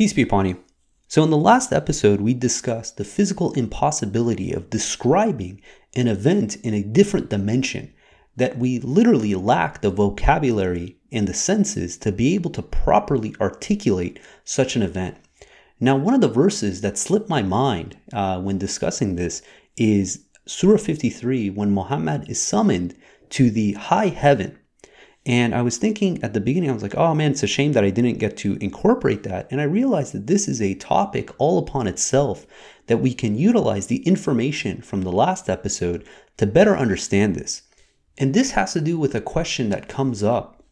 Peace be upon you. So, in the last episode, we discussed the physical impossibility of describing an event in a different dimension, that we literally lack the vocabulary and the senses to be able to properly articulate such an event. Now, one of the verses that slipped my mind uh, when discussing this is Surah 53 when Muhammad is summoned to the high heaven and I was thinking at the beginning, I was like, oh man, it's a shame that I didn't get to incorporate that. And I realized that this is a topic all upon itself that we can utilize the information from the last episode to better understand this. And this has to do with a question that comes up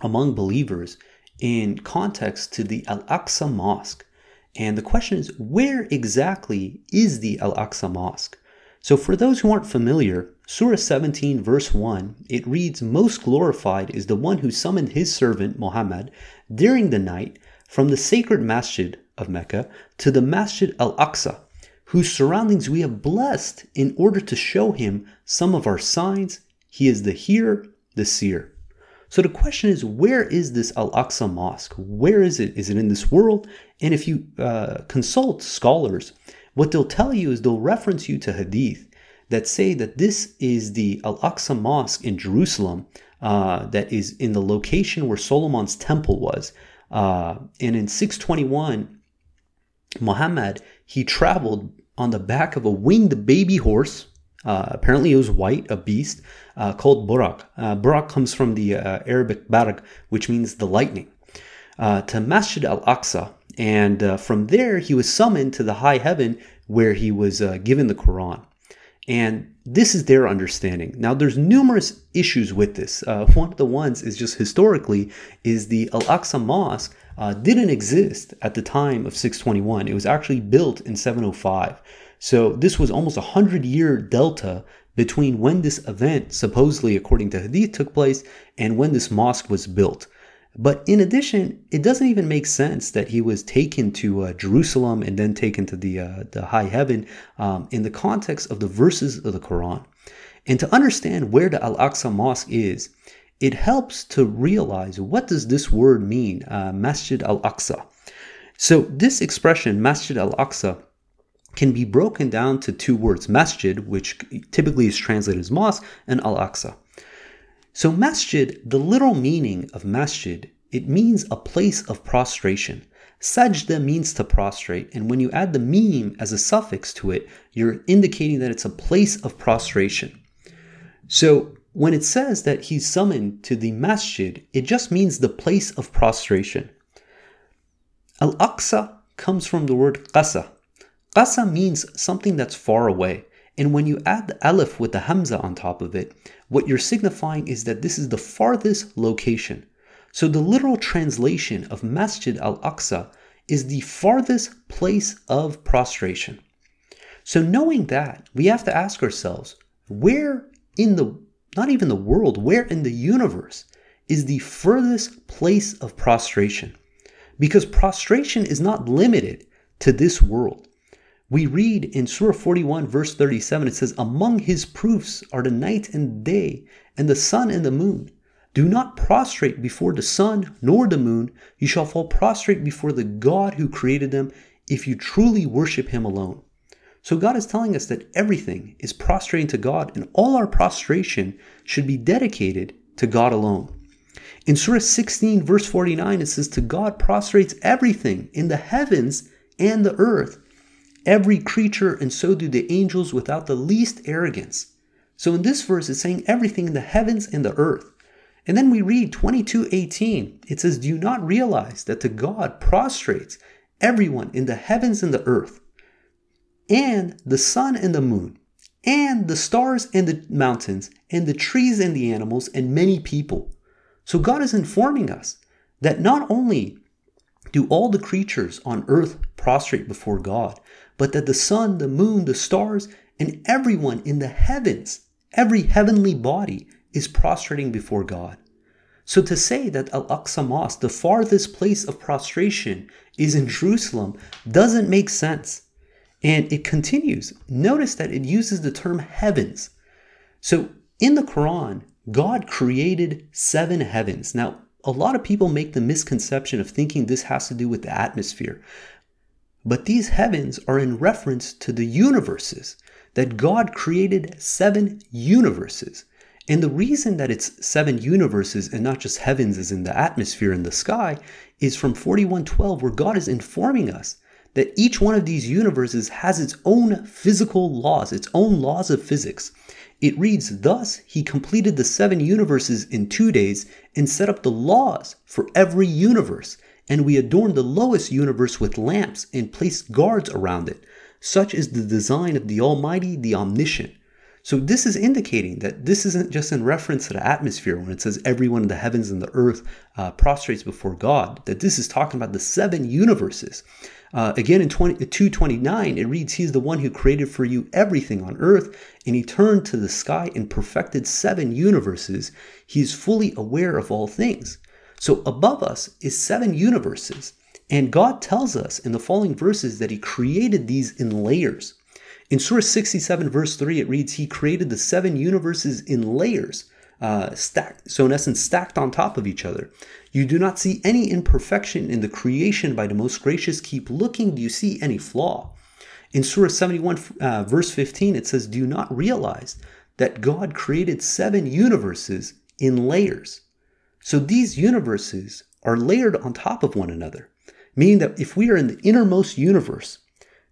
among believers in context to the Al Aqsa Mosque. And the question is, where exactly is the Al Aqsa Mosque? So, for those who aren't familiar, Surah 17, verse 1, it reads, Most glorified is the one who summoned his servant Muhammad during the night from the sacred masjid of Mecca to the Masjid al Aqsa, whose surroundings we have blessed in order to show him some of our signs. He is the hearer, the seer. So the question is, where is this Al Aqsa Mosque? Where is it? Is it in this world? And if you uh, consult scholars, what they'll tell you is they'll reference you to hadith that say that this is the Al Aqsa Mosque in Jerusalem uh, that is in the location where Solomon's temple was. Uh, and in 621, Muhammad, he traveled on the back of a winged baby horse. Uh, apparently, it was white, a beast uh, called Burak. Uh, Burak comes from the uh, Arabic Barak, which means the lightning, to Masjid al Aqsa, and from there, he was summoned to the high heaven where he was given the Quran. And this is their understanding. Now, there's numerous issues with this. Uh, one of the ones is just historically is the Al-Aqsa Mosque uh, didn't exist at the time of 621. It was actually built in 705. So this was almost a hundred year delta between when this event, supposedly according to Hadith, took place and when this mosque was built. But in addition, it doesn't even make sense that he was taken to uh, Jerusalem and then taken to the, uh, the high heaven um, in the context of the verses of the Quran. And to understand where the Al Aqsa Mosque is, it helps to realize what does this word mean, uh, Masjid Al Aqsa. So this expression, Masjid Al Aqsa, can be broken down to two words, Masjid, which typically is translated as mosque, and Al Aqsa. So masjid, the literal meaning of masjid, it means a place of prostration. Sajda means to prostrate, and when you add the meem as a suffix to it, you're indicating that it's a place of prostration. So when it says that he's summoned to the masjid, it just means the place of prostration. Al Aqsa comes from the word qasa. Qasa means something that's far away. And when you add the alif with the hamza on top of it, what you're signifying is that this is the farthest location. So the literal translation of Masjid al Aqsa is the farthest place of prostration. So knowing that, we have to ask ourselves, where in the, not even the world, where in the universe is the furthest place of prostration? Because prostration is not limited to this world. We read in Surah 41, verse 37, it says, Among his proofs are the night and day, and the sun and the moon. Do not prostrate before the sun nor the moon. You shall fall prostrate before the God who created them if you truly worship him alone. So God is telling us that everything is prostrating to God, and all our prostration should be dedicated to God alone. In Surah 16, verse 49, it says, To God prostrates everything in the heavens and the earth every creature, and so do the angels without the least arrogance. So in this verse, it's saying everything in the heavens and the earth. And then we read 22:18. It says, "Do you not realize that to God prostrates everyone in the heavens and the earth, and the sun and the moon, and the stars and the mountains, and the trees and the animals, and many people?" So God is informing us that not only do all the creatures on earth prostrate before God, but that the sun, the moon, the stars, and everyone in the heavens, every heavenly body, is prostrating before God. So to say that Al Aqsa Mosque, the farthest place of prostration, is in Jerusalem doesn't make sense. And it continues. Notice that it uses the term heavens. So in the Quran, God created seven heavens. Now, a lot of people make the misconception of thinking this has to do with the atmosphere. But these heavens are in reference to the universes, that God created seven universes. And the reason that it's seven universes and not just heavens is in the atmosphere in the sky is from 4112, where God is informing us that each one of these universes has its own physical laws, its own laws of physics. It reads, Thus he completed the seven universes in two days and set up the laws for every universe. And we adorn the lowest universe with lamps and place guards around it. Such is the design of the Almighty, the Omniscient. So this is indicating that this isn't just in reference to the atmosphere when it says everyone in the heavens and the earth uh, prostrates before God, that this is talking about the seven universes. Uh, again, in 20, 229, it reads, He is the one who created for you everything on earth, and He turned to the sky and perfected seven universes. He is fully aware of all things. So above us is seven universes. And God tells us in the following verses that He created these in layers. In Surah 67, verse 3, it reads, He created the seven universes in layers, uh, stacked, so in essence, stacked on top of each other. You do not see any imperfection in the creation by the most gracious. Keep looking. Do you see any flaw? In Surah 71, uh, verse 15, it says, Do you not realize that God created seven universes in layers? So these universes are layered on top of one another meaning that if we are in the innermost universe,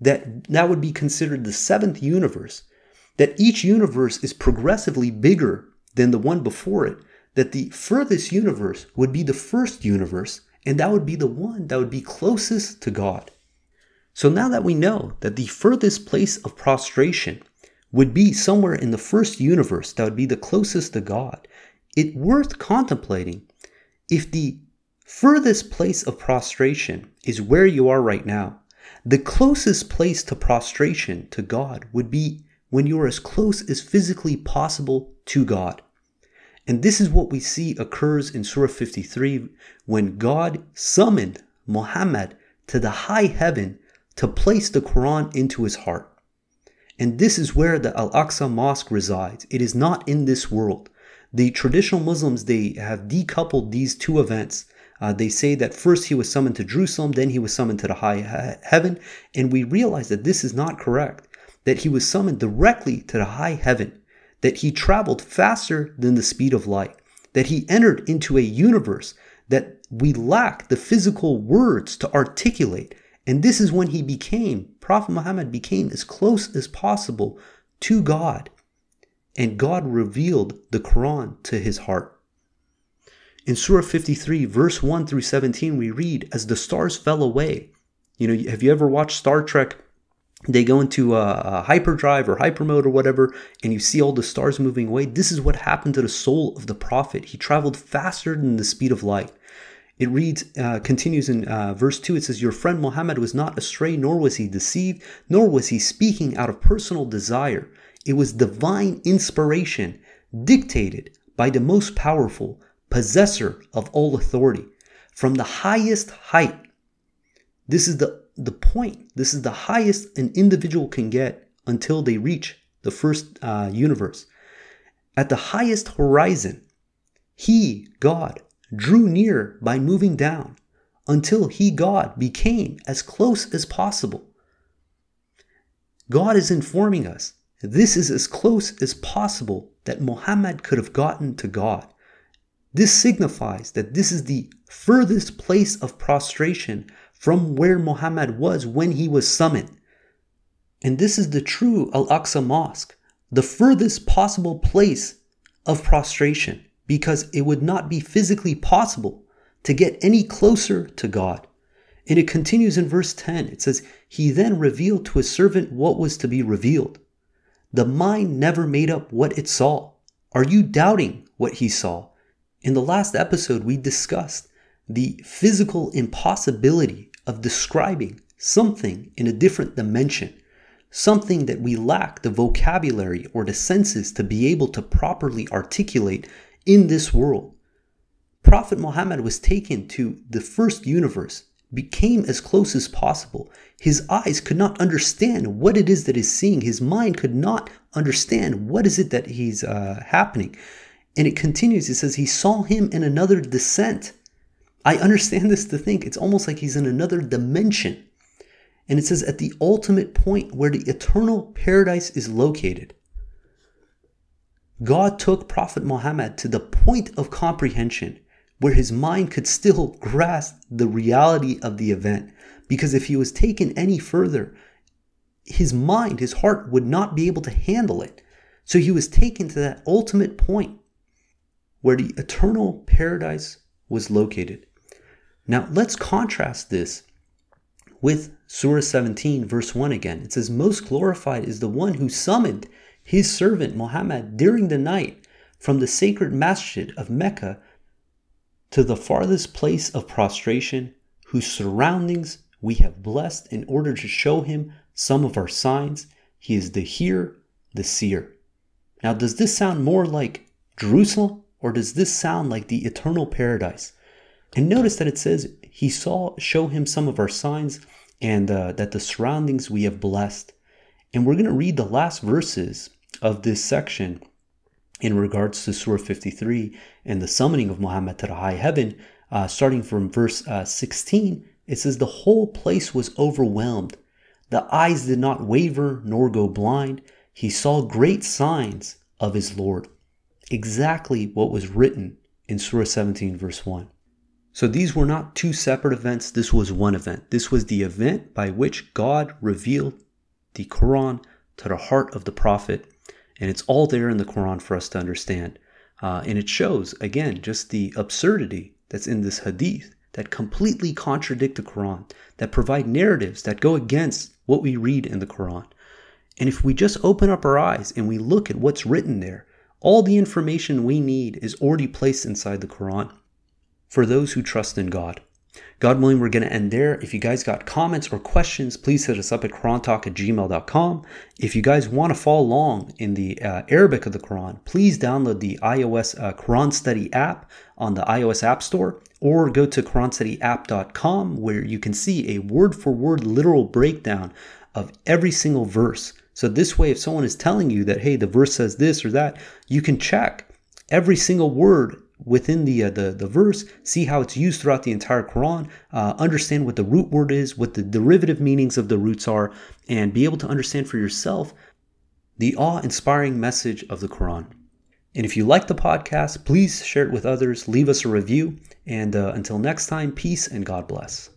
that that would be considered the seventh universe, that each universe is progressively bigger than the one before it, that the furthest universe would be the first universe, and that would be the one that would be closest to God. So now that we know that the furthest place of prostration would be somewhere in the first universe that would be the closest to God, it's worth contemplating if the furthest place of prostration is where you are right now. The closest place to prostration to God would be when you are as close as physically possible to God. And this is what we see occurs in Surah 53 when God summoned Muhammad to the high heaven to place the Quran into his heart. And this is where the Al Aqsa Mosque resides. It is not in this world. The traditional Muslims, they have decoupled these two events uh, they say that first he was summoned to Jerusalem, then he was summoned to the high he- heaven, and we realize that this is not correct. That he was summoned directly to the high heaven, that he traveled faster than the speed of light, that he entered into a universe that we lack the physical words to articulate. And this is when he became, Prophet Muhammad became as close as possible to God. And God revealed the Quran to his heart. In Surah 53, verse 1 through 17, we read, As the stars fell away. You know, have you ever watched Star Trek? They go into a, a hyperdrive or hypermode or whatever, and you see all the stars moving away. This is what happened to the soul of the prophet. He traveled faster than the speed of light. It reads, uh, continues in uh, verse 2, it says, Your friend Muhammad was not astray, nor was he deceived, nor was he speaking out of personal desire. It was divine inspiration, dictated by the most powerful, possessor of all authority, from the highest height. This is the, the point. This is the highest an individual can get until they reach the first uh, universe. At the highest horizon, He, God, drew near by moving down until He, God, became as close as possible. God is informing us this is as close as possible that Muhammad could have gotten to God. This signifies that this is the furthest place of prostration from where Muhammad was when he was summoned. And this is the true Al Aqsa Mosque, the furthest possible place of prostration, because it would not be physically possible to get any closer to God. And it continues in verse 10. It says, He then revealed to his servant what was to be revealed. The mind never made up what it saw. Are you doubting what he saw? In the last episode, we discussed the physical impossibility of describing something in a different dimension, something that we lack the vocabulary or the senses to be able to properly articulate in this world. Prophet Muhammad was taken to the first universe, became as close as possible. His eyes could not understand what it is that is seeing. His mind could not understand what is it that he's uh, happening. And it continues, it says, He saw him in another descent I understand this to think it's almost like he's in another dimension. And it says at the ultimate point where the eternal paradise is located. God took Prophet Muhammad to the point of comprehension where his mind could still grasp the reality of the event. Because if he was taken any further, his mind, his heart would not be able to handle it. So he was taken to that ultimate point where the eternal paradise was located. Now let's contrast this with Surah 17, verse 1 again. It says, Most glorified is the one who summoned his servant Muhammad during the night from the sacred masjid of Mecca to the farthest place of prostration, whose surroundings we have blessed in order to show him some of our signs. He is the hearer, the seer. Now, does this sound more like Jerusalem or does this sound like the eternal paradise? And notice that it says, He saw, show him some of our signs, and uh, that the surroundings we have blessed. And we're going to read the last verses of this section in regards to Surah 53 and the summoning of Muhammad to the high heaven, uh, starting from verse uh, 16, it says, The whole place was overwhelmed. The eyes did not waver nor go blind. He saw great signs of his Lord. Exactly what was written in Surah 17, verse 1. So these were not two separate events, this was one event. This was the event by which God revealed the Quran to the heart of the Prophet and it's all there in the Quran for us to understand. Uh, and it shows, again, just the absurdity that's in this hadith that completely contradict the Quran, that provide narratives that go against what we read in the Quran. And if we just open up our eyes and we look at what's written there, all the information we need is already placed inside the Quran for those who trust in God. God willing, we're going to end there. If you guys got comments or questions, please hit us up at qurantalk at gmail.com. If you guys want to follow along in the uh, Arabic of the Quran, please download the iOS uh, Quran Study app on the iOS App Store or go to QuranStudyApp.com where you can see a word for word literal breakdown of every single verse. So, this way, if someone is telling you that, hey, the verse says this or that, you can check every single word within the, uh, the the verse, see how it's used throughout the entire Quran, uh, understand what the root word is, what the derivative meanings of the roots are, and be able to understand for yourself the awe-inspiring message of the Quran. And if you like the podcast, please share it with others, leave us a review, and uh, until next time, peace and God bless.